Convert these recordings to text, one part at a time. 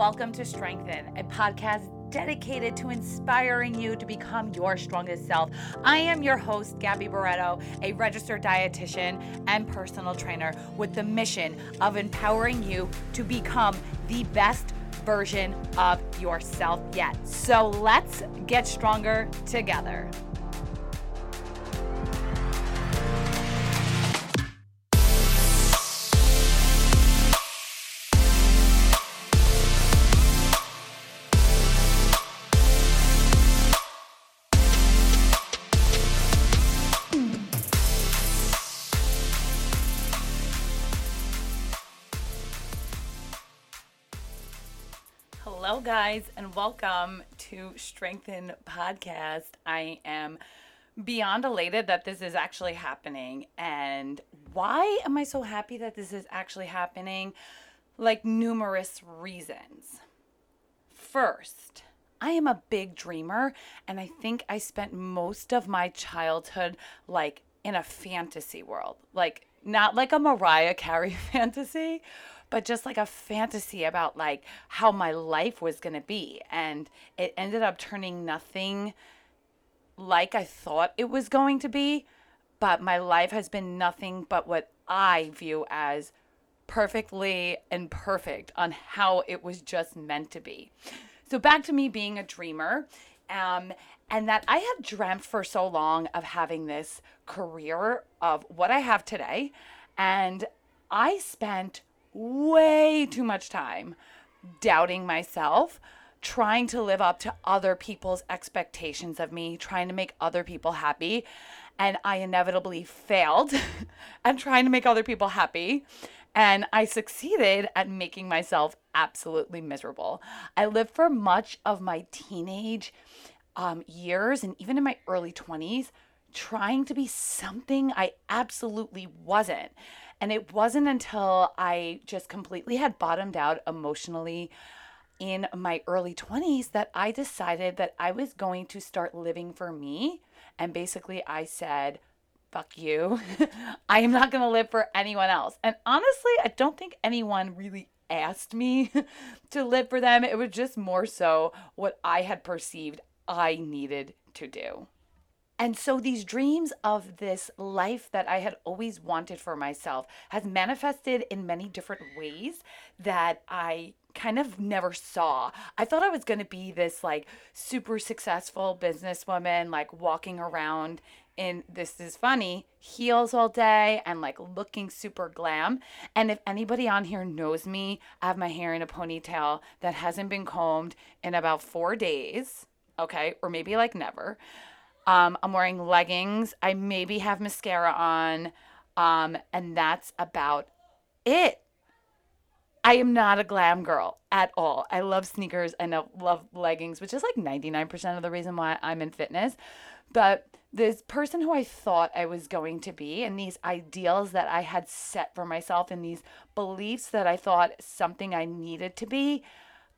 Welcome to Strengthen, a podcast dedicated to inspiring you to become your strongest self. I am your host, Gabby Barreto, a registered dietitian and personal trainer with the mission of empowering you to become the best version of yourself yet. So let's get stronger together. Guys, and welcome to Strengthen Podcast. I am beyond elated that this is actually happening. And why am I so happy that this is actually happening? Like, numerous reasons. First, I am a big dreamer, and I think I spent most of my childhood like in a fantasy world. Like, not like a Mariah Carey fantasy, but just like a fantasy about like how my life was going to be and it ended up turning nothing like I thought it was going to be but my life has been nothing but what I view as perfectly and perfect on how it was just meant to be. So back to me being a dreamer um, and that I had dreamt for so long of having this career of what I have today and I spent way too much time doubting myself, trying to live up to other people's expectations of me, trying to make other people happy. And I inevitably failed at trying to make other people happy. And I succeeded at making myself absolutely miserable. I lived for much of my teenage um, years and even in my early 20s trying to be something I absolutely wasn't. And it wasn't until I just completely had bottomed out emotionally in my early 20s that I decided that I was going to start living for me. And basically, I said, fuck you. I am not going to live for anyone else. And honestly, I don't think anyone really asked me to live for them. It was just more so what I had perceived I needed to do. And so these dreams of this life that I had always wanted for myself has manifested in many different ways that I kind of never saw. I thought I was going to be this like super successful businesswoman like walking around in this is funny, heels all day and like looking super glam. And if anybody on here knows me, I have my hair in a ponytail that hasn't been combed in about 4 days, okay? Or maybe like never. Um, I'm wearing leggings. I maybe have mascara on. Um, and that's about it. I am not a glam girl at all. I love sneakers and I love leggings, which is like 99% of the reason why I'm in fitness. But this person who I thought I was going to be, and these ideals that I had set for myself, and these beliefs that I thought something I needed to be,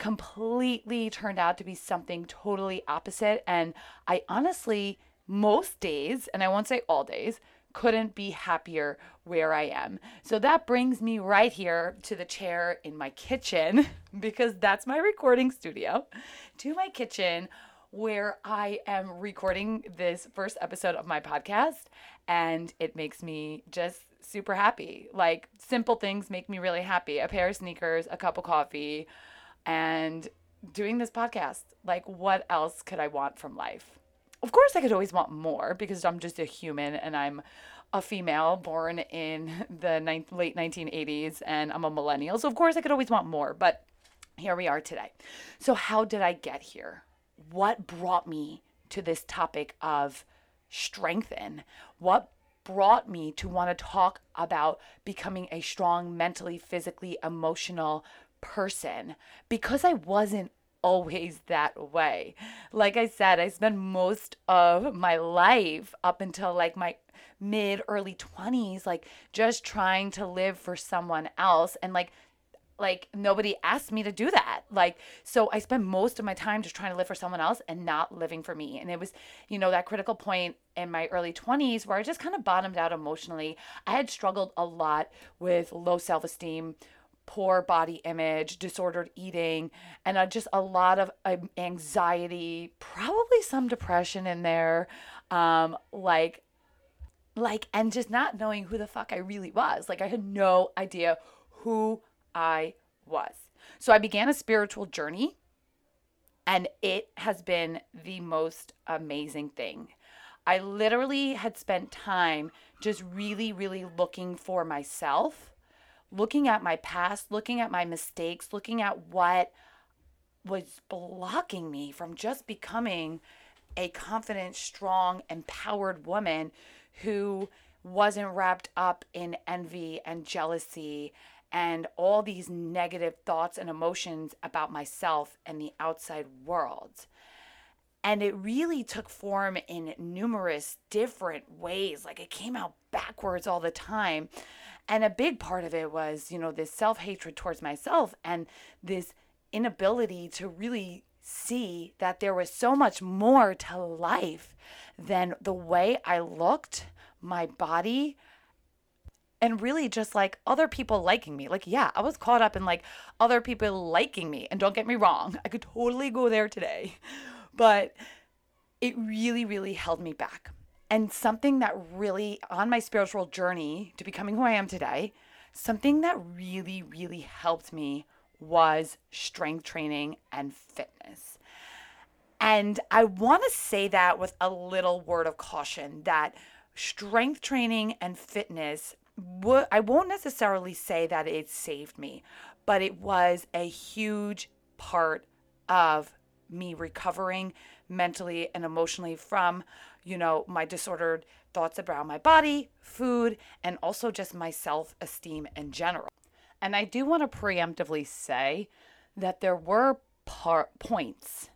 completely turned out to be something totally opposite. And I honestly, most days, and I won't say all days, couldn't be happier where I am. So that brings me right here to the chair in my kitchen because that's my recording studio, to my kitchen where I am recording this first episode of my podcast. And it makes me just super happy. Like simple things make me really happy a pair of sneakers, a cup of coffee, and doing this podcast. Like, what else could I want from life? Of course, I could always want more because I'm just a human and I'm a female born in the late 1980s and I'm a millennial. So, of course, I could always want more. But here we are today. So, how did I get here? What brought me to this topic of strengthen? What brought me to want to talk about becoming a strong mentally, physically, emotional person because I wasn't always that way. Like I said, I spent most of my life up until like my mid early 20s like just trying to live for someone else and like like nobody asked me to do that. Like so i spent most of my time just trying to live for someone else and not living for me. And it was you know that critical point in my early 20s where i just kind of bottomed out emotionally. I had struggled a lot with low self-esteem poor body image, disordered eating, and just a lot of um, anxiety, probably some depression in there, um, like, like, and just not knowing who the fuck I really was. Like, I had no idea who I was. So I began a spiritual journey, and it has been the most amazing thing. I literally had spent time just really, really looking for myself looking at my past, looking at my mistakes, looking at what was blocking me from just becoming a confident, strong, empowered woman who wasn't wrapped up in envy and jealousy and all these negative thoughts and emotions about myself and the outside world. And it really took form in numerous different ways. Like it came out backwards all the time. And a big part of it was, you know, this self hatred towards myself and this inability to really see that there was so much more to life than the way I looked, my body, and really just like other people liking me. Like, yeah, I was caught up in like other people liking me. And don't get me wrong, I could totally go there today, but it really, really held me back. And something that really, on my spiritual journey to becoming who I am today, something that really, really helped me was strength training and fitness. And I want to say that with a little word of caution that strength training and fitness, I won't necessarily say that it saved me, but it was a huge part of me recovering mentally and emotionally from you know, my disordered thoughts about my body, food, and also just my self esteem in general. And I do want to preemptively say that there were par- points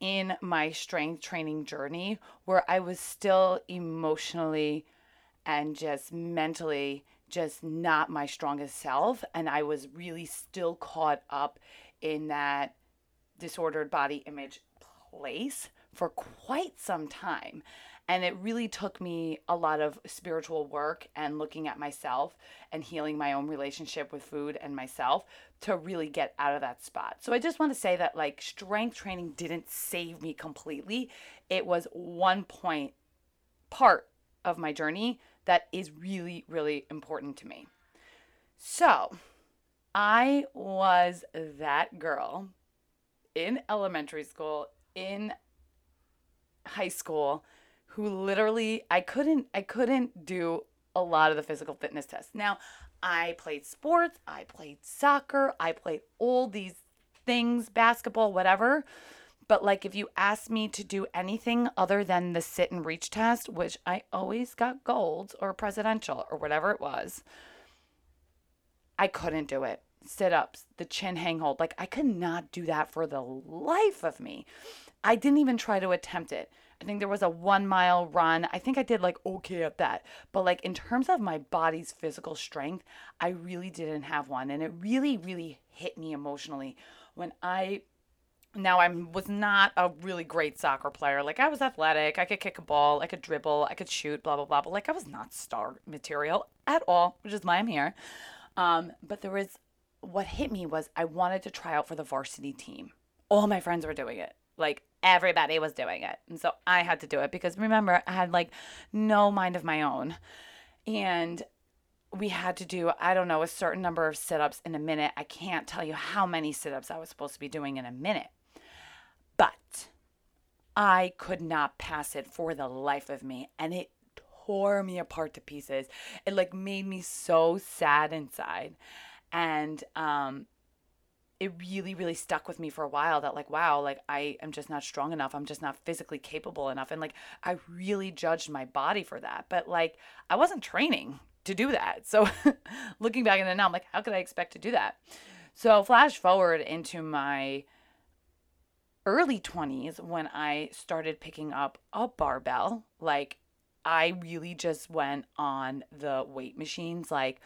in my strength training journey where I was still emotionally and just mentally just not my strongest self. And I was really still caught up in that disordered body image place for quite some time. And it really took me a lot of spiritual work and looking at myself and healing my own relationship with food and myself to really get out of that spot. So I just want to say that like strength training didn't save me completely. It was one point part of my journey that is really, really important to me. So I was that girl in elementary school, in high school who literally I couldn't I couldn't do a lot of the physical fitness tests. Now, I played sports, I played soccer, I played all these things, basketball, whatever. But like if you asked me to do anything other than the sit and reach test, which I always got gold or presidential or whatever it was, I couldn't do it. Sit ups, the chin hang hold, like I could not do that for the life of me. I didn't even try to attempt it. I think there was a one mile run. I think I did like okay at that. But like in terms of my body's physical strength, I really didn't have one. And it really, really hit me emotionally when I now I was not a really great soccer player. Like I was athletic, I could kick a ball, I could dribble, I could shoot, blah blah blah. But like I was not star material at all, which is why I'm here. Um, but there was what hit me was I wanted to try out for the varsity team. All my friends were doing it. Like everybody was doing it. And so I had to do it because remember, I had like no mind of my own. And we had to do, I don't know, a certain number of sit ups in a minute. I can't tell you how many sit ups I was supposed to be doing in a minute. But I could not pass it for the life of me. And it tore me apart to pieces. It like made me so sad inside. And um, it really really stuck with me for a while that like wow like i am just not strong enough. I'm just not physically capable enough. And like i really judged my body for that. But like i wasn't training to do that. So looking back in it now i'm like how could i expect to do that? So flash forward into my early 20s when i started picking up a barbell. Like i really just went on the weight machines. Like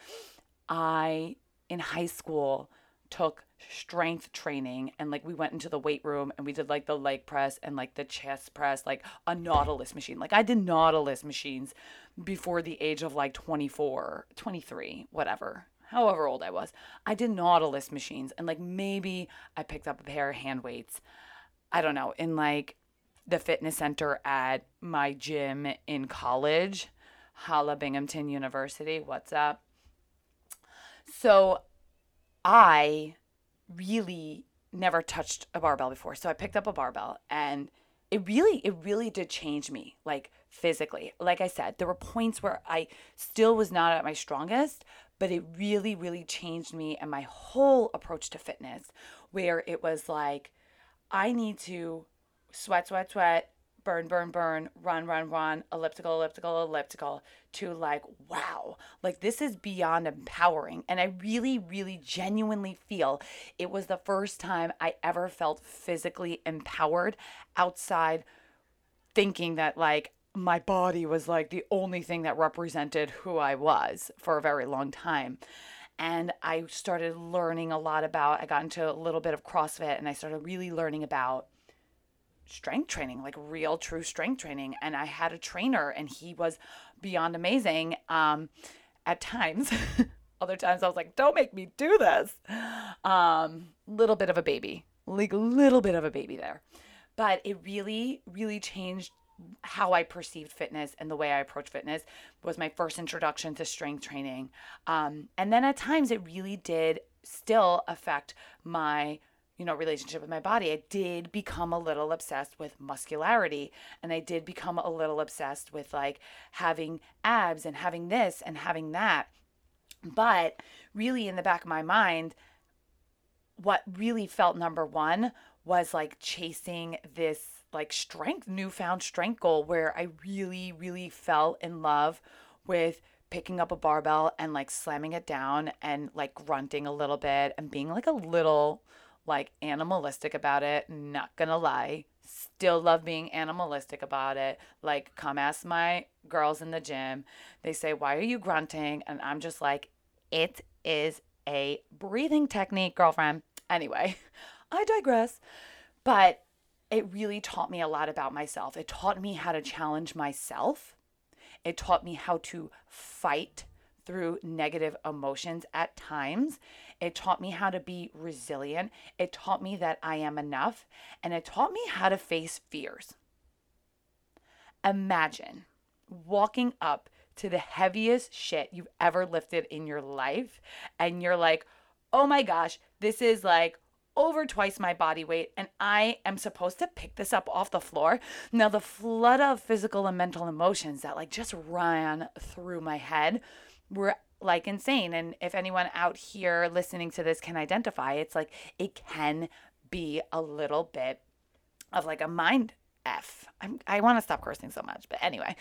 i in high school took strength training and like we went into the weight room and we did like the leg press and like the chest press like a nautilus machine like i did nautilus machines before the age of like 24 23 whatever however old I was, I did Nautilus machines and like maybe I picked up a pair of hand weights. I don't know, in like the fitness center at my gym in college, Holla Binghamton University. What's up? So I really never touched a barbell before. So I picked up a barbell and it really it really did change me like physically. Like I said, there were points where I still was not at my strongest, but it really really changed me and my whole approach to fitness where it was like I need to sweat sweat sweat burn, burn, burn, run, run, run, elliptical, elliptical, elliptical, to like, wow, like this is beyond empowering. And I really, really genuinely feel it was the first time I ever felt physically empowered outside thinking that like my body was like the only thing that represented who I was for a very long time and I started learning a lot about I got into a little bit of CrossFit and I started really learning about strength training, like real true strength training. And I had a trainer and he was beyond amazing um, at times. Other times I was like, don't make me do this. Um, little bit of a baby, like little bit of a baby there. But it really, really changed how I perceived fitness and the way I approach fitness was my first introduction to strength training. Um, and then at times it really did still affect my you know, relationship with my body, I did become a little obsessed with muscularity and I did become a little obsessed with like having abs and having this and having that. But really, in the back of my mind, what really felt number one was like chasing this like strength, newfound strength goal where I really, really fell in love with picking up a barbell and like slamming it down and like grunting a little bit and being like a little like animalistic about it, not gonna lie. Still love being animalistic about it. Like, come ask my girls in the gym. They say, Why are you grunting? And I'm just like, It is a breathing technique, girlfriend. Anyway, I digress. But it really taught me a lot about myself. It taught me how to challenge myself. It taught me how to fight through negative emotions at times. It taught me how to be resilient. It taught me that I am enough. And it taught me how to face fears. Imagine walking up to the heaviest shit you've ever lifted in your life. And you're like, oh my gosh, this is like over twice my body weight and I am supposed to pick this up off the floor. Now the flood of physical and mental emotions that like just ran through my head were like insane. And if anyone out here listening to this can identify, it's like it can be a little bit of like a mind F. I'm, I want to stop cursing so much, but anyway,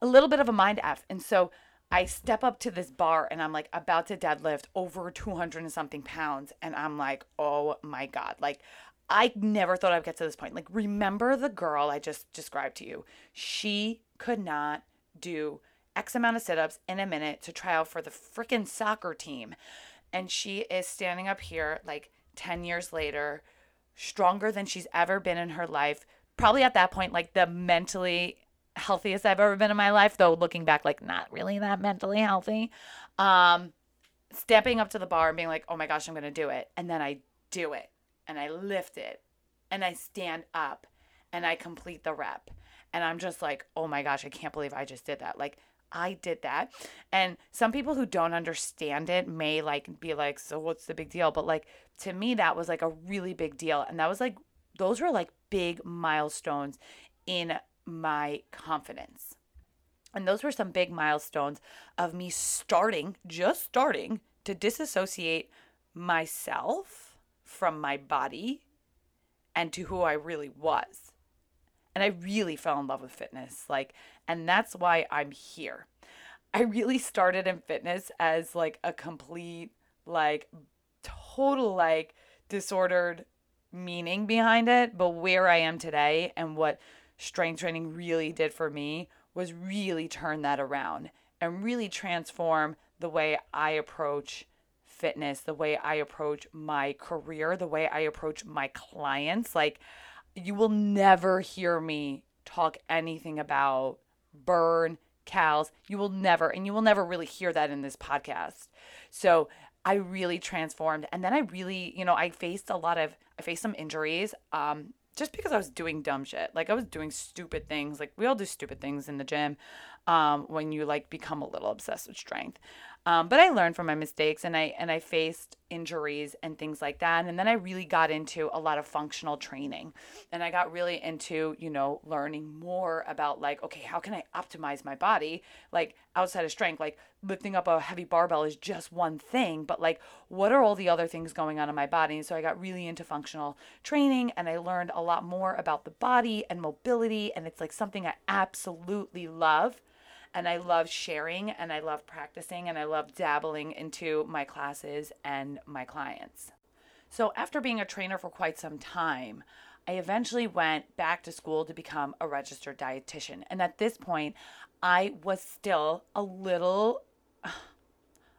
a little bit of a mind F. And so I step up to this bar and I'm like about to deadlift over 200 and something pounds. And I'm like, oh my God. Like, I never thought I'd get to this point. Like, remember the girl I just described to you? She could not do X amount of sit ups in a minute to try out for the freaking soccer team. And she is standing up here like 10 years later, stronger than she's ever been in her life. Probably at that point, like the mentally healthiest I've ever been in my life, though looking back, like not really that mentally healthy. Um, stepping up to the bar and being like, oh my gosh, I'm going to do it. And then I do it and I lift it and I stand up and I complete the rep. And I'm just like, oh my gosh, I can't believe I just did that. Like, I did that. And some people who don't understand it may like be like, so what's the big deal? But like to me, that was like a really big deal. And that was like, those were like big milestones in my confidence. And those were some big milestones of me starting, just starting to disassociate myself from my body and to who I really was and I really fell in love with fitness. Like, and that's why I'm here. I really started in fitness as like a complete, like, total, like, disordered meaning behind it. But where I am today and what strength training really did for me was really turn that around and really transform the way I approach fitness, the way I approach my career, the way I approach my clients. Like, you will never hear me talk anything about burn, cals. You will never, and you will never really hear that in this podcast. So I really transformed. And then I really, you know, I faced a lot of, I faced some injuries. Um, just because I was doing dumb shit. Like I was doing stupid things. Like we all do stupid things in the gym um, when you like become a little obsessed with strength. Um, but I learned from my mistakes and I and I faced injuries and things like that. And then I really got into a lot of functional training. And I got really into, you know, learning more about like, okay, how can I optimize my body? Like outside of strength, like lifting up a heavy barbell is just one thing, but like what are all the other things going on in my body? And so I got really into functional training and I learned a lot more about the body and mobility. And it's like something I absolutely love and I love sharing and I love practicing and I love dabbling into my classes and my clients. So, after being a trainer for quite some time, I eventually went back to school to become a registered dietitian. And at this point, I was still a little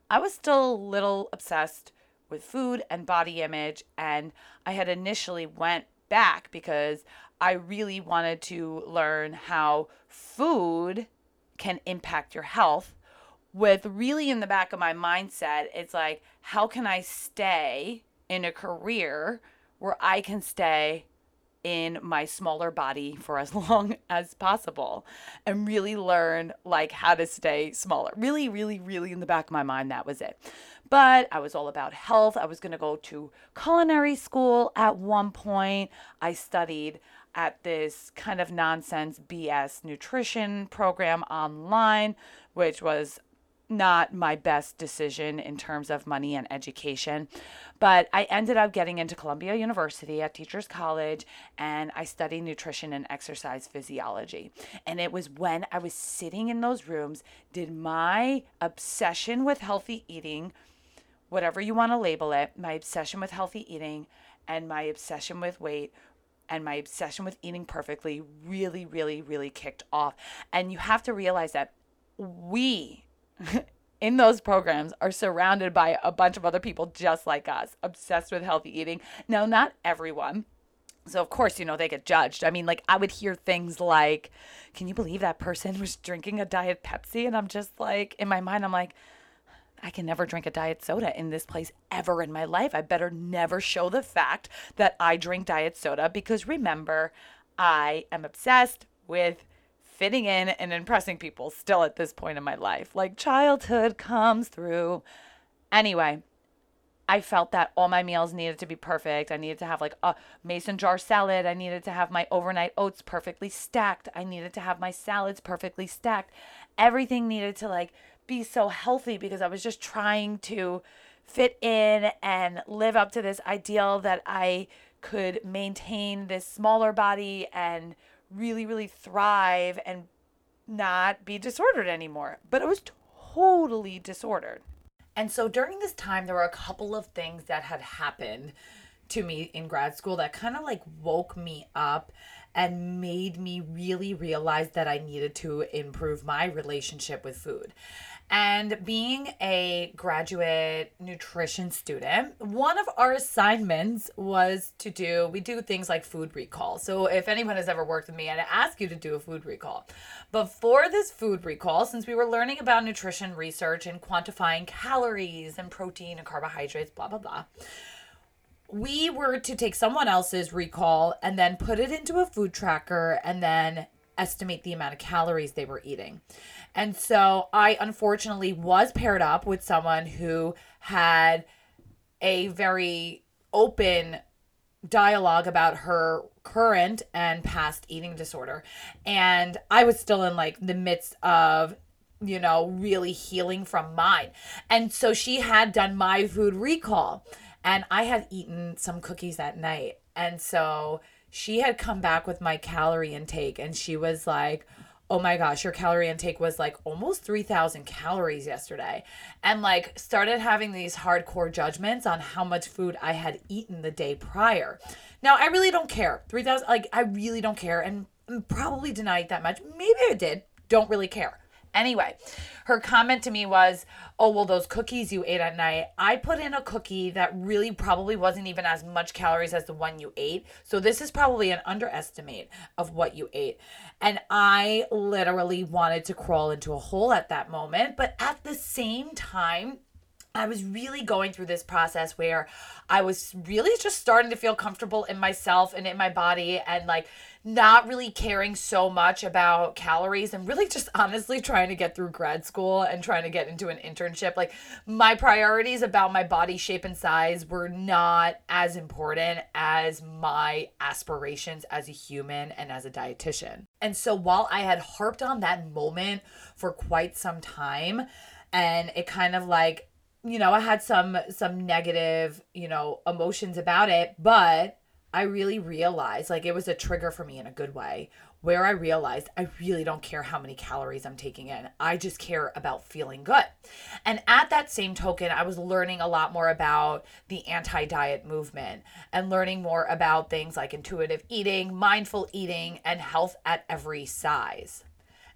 I was still a little obsessed with food and body image and I had initially went back because I really wanted to learn how food can impact your health with really in the back of my mindset it's like how can i stay in a career where i can stay in my smaller body for as long as possible and really learn like how to stay smaller? Really really really in the back of my mind that was it. But i was all about health. I was going to go to culinary school at one point. I studied at this kind of nonsense BS nutrition program online, which was not my best decision in terms of money and education. But I ended up getting into Columbia University at Teachers College and I studied nutrition and exercise physiology. And it was when I was sitting in those rooms, did my obsession with healthy eating, whatever you want to label it, my obsession with healthy eating and my obsession with weight and my obsession with eating perfectly really, really, really kicked off. And you have to realize that we, in those programs, are surrounded by a bunch of other people just like us, obsessed with healthy eating. Now, not everyone. So, of course, you know, they get judged. I mean, like, I would hear things like, Can you believe that person was drinking a Diet Pepsi? And I'm just like, in my mind, I'm like, I can never drink a diet soda in this place ever in my life. I better never show the fact that I drink diet soda because remember, I am obsessed with fitting in and impressing people still at this point in my life. Like childhood comes through. Anyway, I felt that all my meals needed to be perfect. I needed to have like a mason jar salad. I needed to have my overnight oats perfectly stacked. I needed to have my salads perfectly stacked. Everything needed to like be so healthy because I was just trying to fit in and live up to this ideal that I could maintain this smaller body and really, really thrive and not be disordered anymore. But it was totally disordered. And so during this time, there were a couple of things that had happened to me in grad school that kind of like woke me up and made me really realize that I needed to improve my relationship with food. And being a graduate nutrition student, one of our assignments was to do, we do things like food recall. So if anyone has ever worked with me, I'd ask you to do a food recall. But for this food recall, since we were learning about nutrition research and quantifying calories and protein and carbohydrates, blah, blah, blah we were to take someone else's recall and then put it into a food tracker and then estimate the amount of calories they were eating. And so I unfortunately was paired up with someone who had a very open dialogue about her current and past eating disorder. And I was still in like the midst of you know, really healing from mine. And so she had done my food recall and I had eaten some cookies that night. And so she had come back with my calorie intake and she was like, oh my gosh, your calorie intake was like almost 3,000 calories yesterday. And like started having these hardcore judgments on how much food I had eaten the day prior. Now, I really don't care. 3,000, like, I really don't care and probably denied that much. Maybe I did. Don't really care. Anyway, her comment to me was, Oh, well, those cookies you ate at night, I put in a cookie that really probably wasn't even as much calories as the one you ate. So this is probably an underestimate of what you ate. And I literally wanted to crawl into a hole at that moment. But at the same time, I was really going through this process where I was really just starting to feel comfortable in myself and in my body and like not really caring so much about calories and really just honestly trying to get through grad school and trying to get into an internship. Like my priorities about my body shape and size were not as important as my aspirations as a human and as a dietitian. And so while I had harped on that moment for quite some time and it kind of like you know, I had some some negative, you know, emotions about it, but I really realized like it was a trigger for me in a good way where I realized I really don't care how many calories I'm taking in. I just care about feeling good. And at that same token, I was learning a lot more about the anti diet movement and learning more about things like intuitive eating, mindful eating, and health at every size.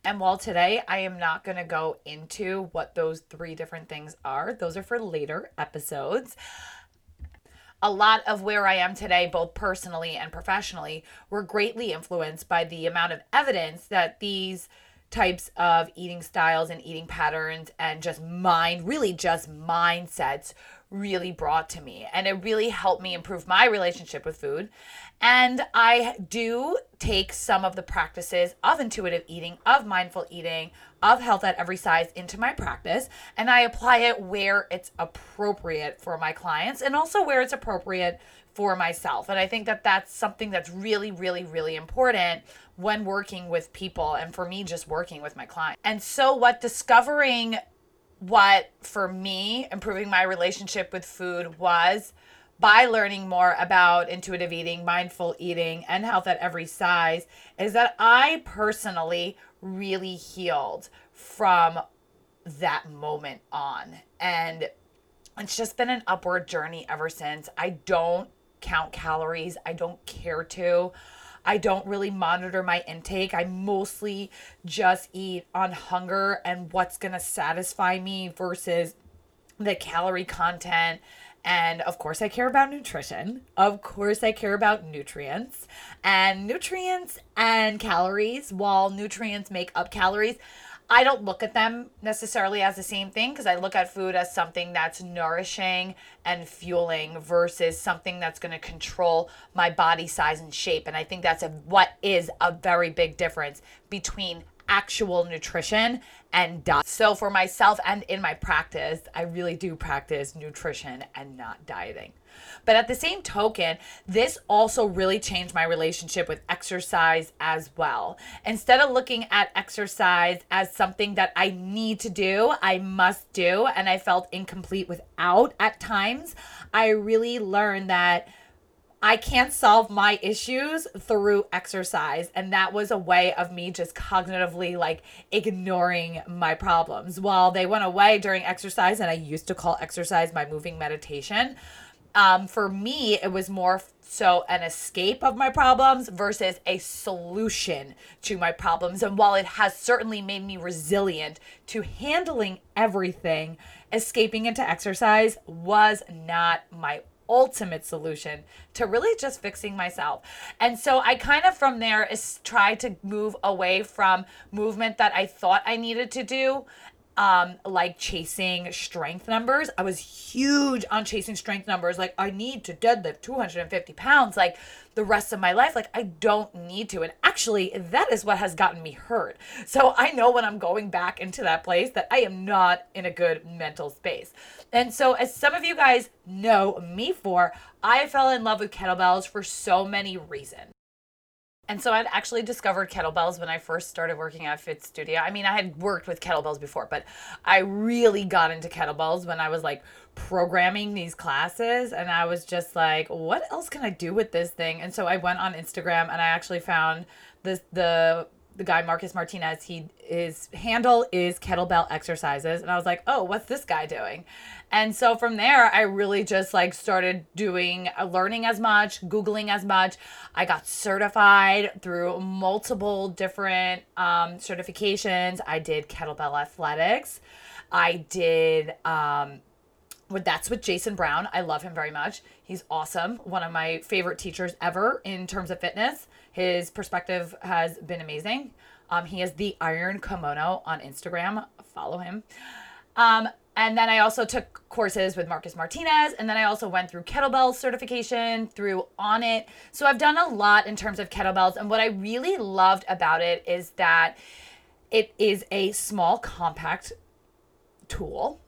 And while today I am not going to go into what those three different things are, those are for later episodes. A lot of where I am today, both personally and professionally, were greatly influenced by the amount of evidence that these types of eating styles and eating patterns and just mind, really just mindsets really brought to me. And it really helped me improve my relationship with food. And I do take some of the practices of intuitive eating, of mindful eating, of health at every size into my practice. And I apply it where it's appropriate for my clients and also where it's appropriate for myself. And I think that that's something that's really, really, really important when working with people and for me, just working with my clients. And so, what discovering what for me improving my relationship with food was by learning more about intuitive eating, mindful eating, and health at every size is that I personally really healed from that moment on. And it's just been an upward journey ever since. I don't count calories, I don't care to. I don't really monitor my intake. I mostly just eat on hunger and what's going to satisfy me versus the calorie content. And of course, I care about nutrition. Of course, I care about nutrients. And nutrients and calories, while nutrients make up calories, I don't look at them necessarily as the same thing because I look at food as something that's nourishing and fueling versus something that's going to control my body size and shape. And I think that's a, what is a very big difference between actual nutrition and diet. So for myself and in my practice, I really do practice nutrition and not dieting. But at the same token, this also really changed my relationship with exercise as well. Instead of looking at exercise as something that I need to do, I must do, and I felt incomplete without at times, I really learned that I can't solve my issues through exercise. And that was a way of me just cognitively like ignoring my problems. While they went away during exercise, and I used to call exercise my moving meditation. Um, for me, it was more so an escape of my problems versus a solution to my problems. And while it has certainly made me resilient to handling everything, escaping into exercise was not my ultimate solution to really just fixing myself. And so I kind of from there is try to move away from movement that I thought I needed to do um like chasing strength numbers. I was huge on chasing strength numbers. Like I need to deadlift 250 pounds like the rest of my life. Like I don't need to. And actually that is what has gotten me hurt. So I know when I'm going back into that place that I am not in a good mental space. And so as some of you guys know me for, I fell in love with kettlebells for so many reasons. And so I'd actually discovered kettlebells when I first started working at Fit Studio. I mean, I had worked with kettlebells before, but I really got into kettlebells when I was like programming these classes and I was just like, what else can I do with this thing? And so I went on Instagram and I actually found this the the guy Marcus Martinez, he his handle is kettlebell exercises, and I was like, oh, what's this guy doing? And so from there, I really just like started doing uh, learning as much, googling as much. I got certified through multiple different um, certifications. I did kettlebell athletics. I did um, that's with Jason Brown. I love him very much. He's awesome. One of my favorite teachers ever in terms of fitness. His perspective has been amazing. Um, he has the Iron Kimono on Instagram. Follow him. Um, And then I also took courses with Marcus Martinez. And then I also went through kettlebell certification through Onnit. So I've done a lot in terms of kettlebells. And what I really loved about it is that it is a small, compact tool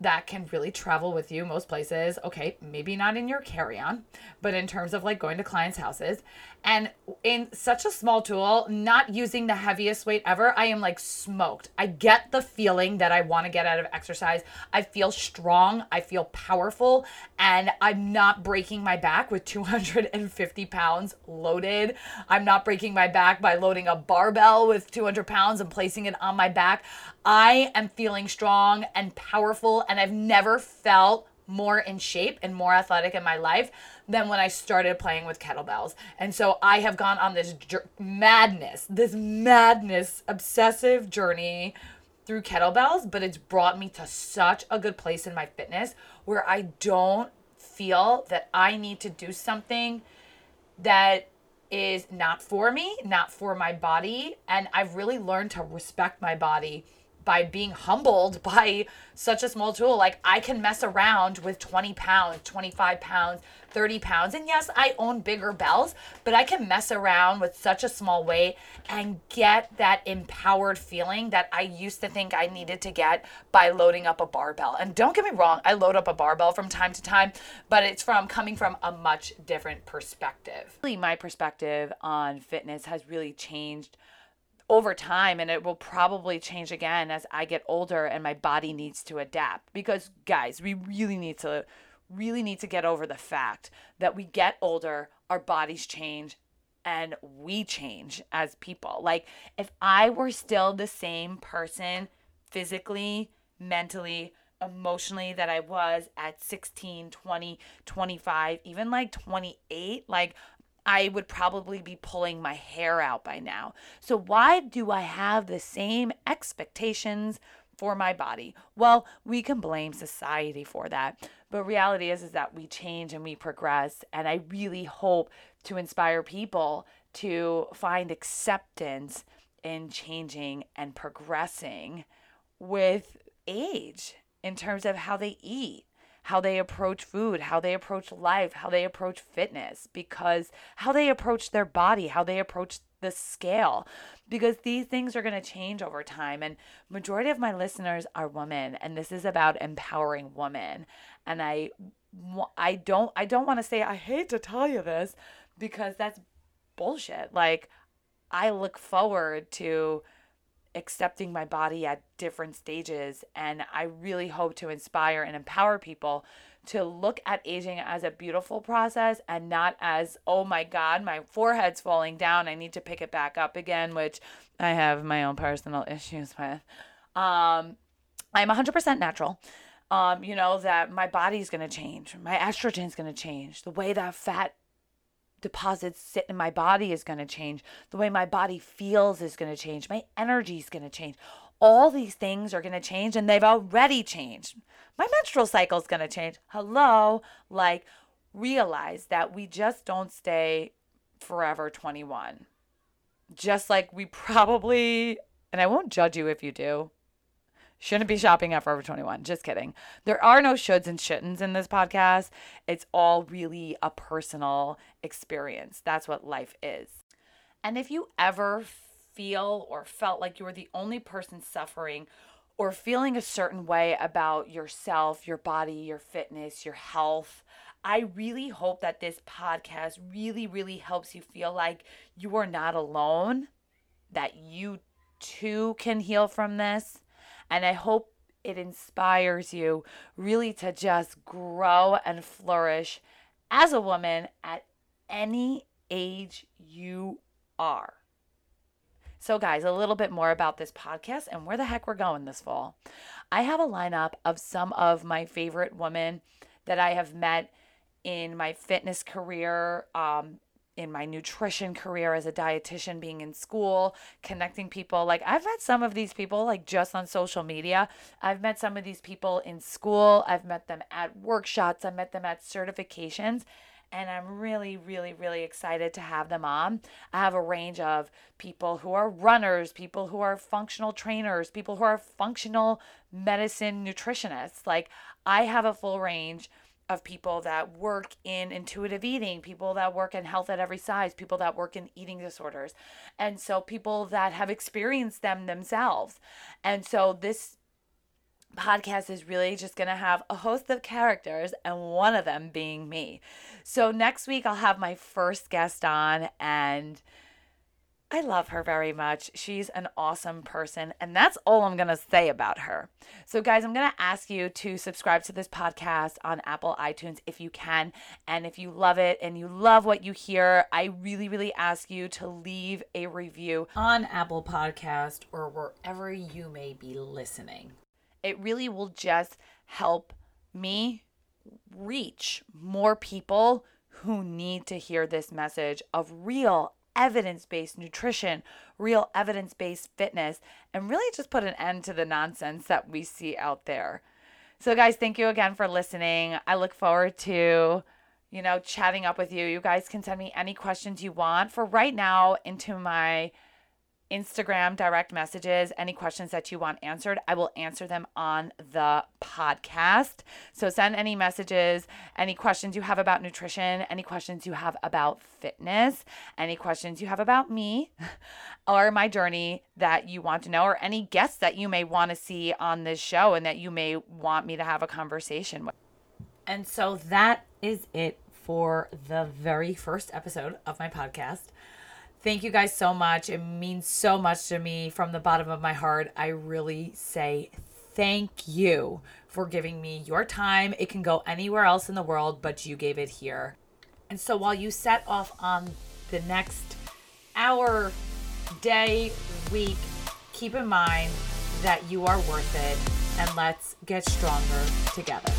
that can really travel with you most places. Okay, maybe not in your carry on, but in terms of like going to clients' houses. And in such a small tool, not using the heaviest weight ever, I am like smoked. I get the feeling that I want to get out of exercise. I feel strong, I feel powerful, and I'm not breaking my back with 250 pounds loaded. I'm not breaking my back by loading a barbell with 200 pounds and placing it on my back. I am feeling strong and powerful, and I've never felt more in shape and more athletic in my life than when I started playing with kettlebells. And so I have gone on this jer- madness, this madness, obsessive journey through kettlebells, but it's brought me to such a good place in my fitness where I don't feel that I need to do something that is not for me, not for my body. And I've really learned to respect my body by being humbled by such a small tool. Like I can mess around with 20 pounds, 25 pounds, 30 pounds. And yes, I own bigger bells, but I can mess around with such a small weight and get that empowered feeling that I used to think I needed to get by loading up a barbell. And don't get me wrong, I load up a barbell from time to time, but it's from coming from a much different perspective. My perspective on fitness has really changed over time and it will probably change again as I get older and my body needs to adapt. Because guys we really need to really need to get over the fact that we get older our bodies change and we change as people. Like if I were still the same person physically mentally emotionally that I was at 16 20 25 even like 28 like I would probably be pulling my hair out by now. So, why do I have the same expectations for my body? Well, we can blame society for that. But reality is is that we change and we progress and I really hope to inspire people to find acceptance in changing and progressing with age in terms of how they eat how they approach food, how they approach life, how they approach fitness, because how they approach their body, how they approach the scale because these things are going to change over time. And majority of my listeners are women and this is about empowering women. And i i don't i don't want to say i hate to tell you this because that's bullshit. Like i look forward to accepting my body at different stages. And I really hope to inspire and empower people to look at aging as a beautiful process and not as, oh my God, my forehead's falling down. I need to pick it back up again, which I have my own personal issues with. Um, I'm 100% natural. Um, you know, that my body's going to change, my estrogen's going to change, the way that fat deposits sit in my body is going to change. The way my body feels is going to change. My energy is going to change. All these things are going to change and they've already changed. My menstrual cycle is going to change. Hello. Like, realize that we just don't stay forever 21. Just like we probably, and I won't judge you if you do, Shouldn't be shopping at Forever 21. Just kidding. There are no shoulds and shouldn'ts in this podcast. It's all really a personal experience. That's what life is. And if you ever feel or felt like you were the only person suffering or feeling a certain way about yourself, your body, your fitness, your health, I really hope that this podcast really, really helps you feel like you are not alone, that you too can heal from this and I hope it inspires you really to just grow and flourish as a woman at any age you are. So, guys, a little bit more about this podcast and where the heck we're going this fall. I have a lineup of some of my favorite women that I have met in my fitness career, um, in my nutrition career as a dietitian, being in school, connecting people. Like I've met some of these people like just on social media. I've met some of these people in school. I've met them at workshops. I met them at certifications. and I'm really, really, really excited to have them on. I have a range of people who are runners, people who are functional trainers, people who are functional medicine nutritionists. Like, I have a full range of people that work in intuitive eating, people that work in health at every size, people that work in eating disorders. And so people that have experienced them themselves. And so this podcast is really just going to have a host of characters and one of them being me. So next week I'll have my first guest on and I love her very much. She's an awesome person, and that's all I'm going to say about her. So, guys, I'm going to ask you to subscribe to this podcast on Apple iTunes if you can. And if you love it and you love what you hear, I really, really ask you to leave a review on Apple Podcast or wherever you may be listening. It really will just help me reach more people who need to hear this message of real evidence based nutrition, real evidence based fitness, and really just put an end to the nonsense that we see out there. So, guys, thank you again for listening. I look forward to, you know, chatting up with you. You guys can send me any questions you want for right now into my Instagram direct messages, any questions that you want answered, I will answer them on the podcast. So send any messages, any questions you have about nutrition, any questions you have about fitness, any questions you have about me or my journey that you want to know, or any guests that you may want to see on this show and that you may want me to have a conversation with. And so that is it for the very first episode of my podcast. Thank you guys so much. It means so much to me from the bottom of my heart. I really say thank you for giving me your time. It can go anywhere else in the world, but you gave it here. And so while you set off on the next hour, day, week, keep in mind that you are worth it and let's get stronger together.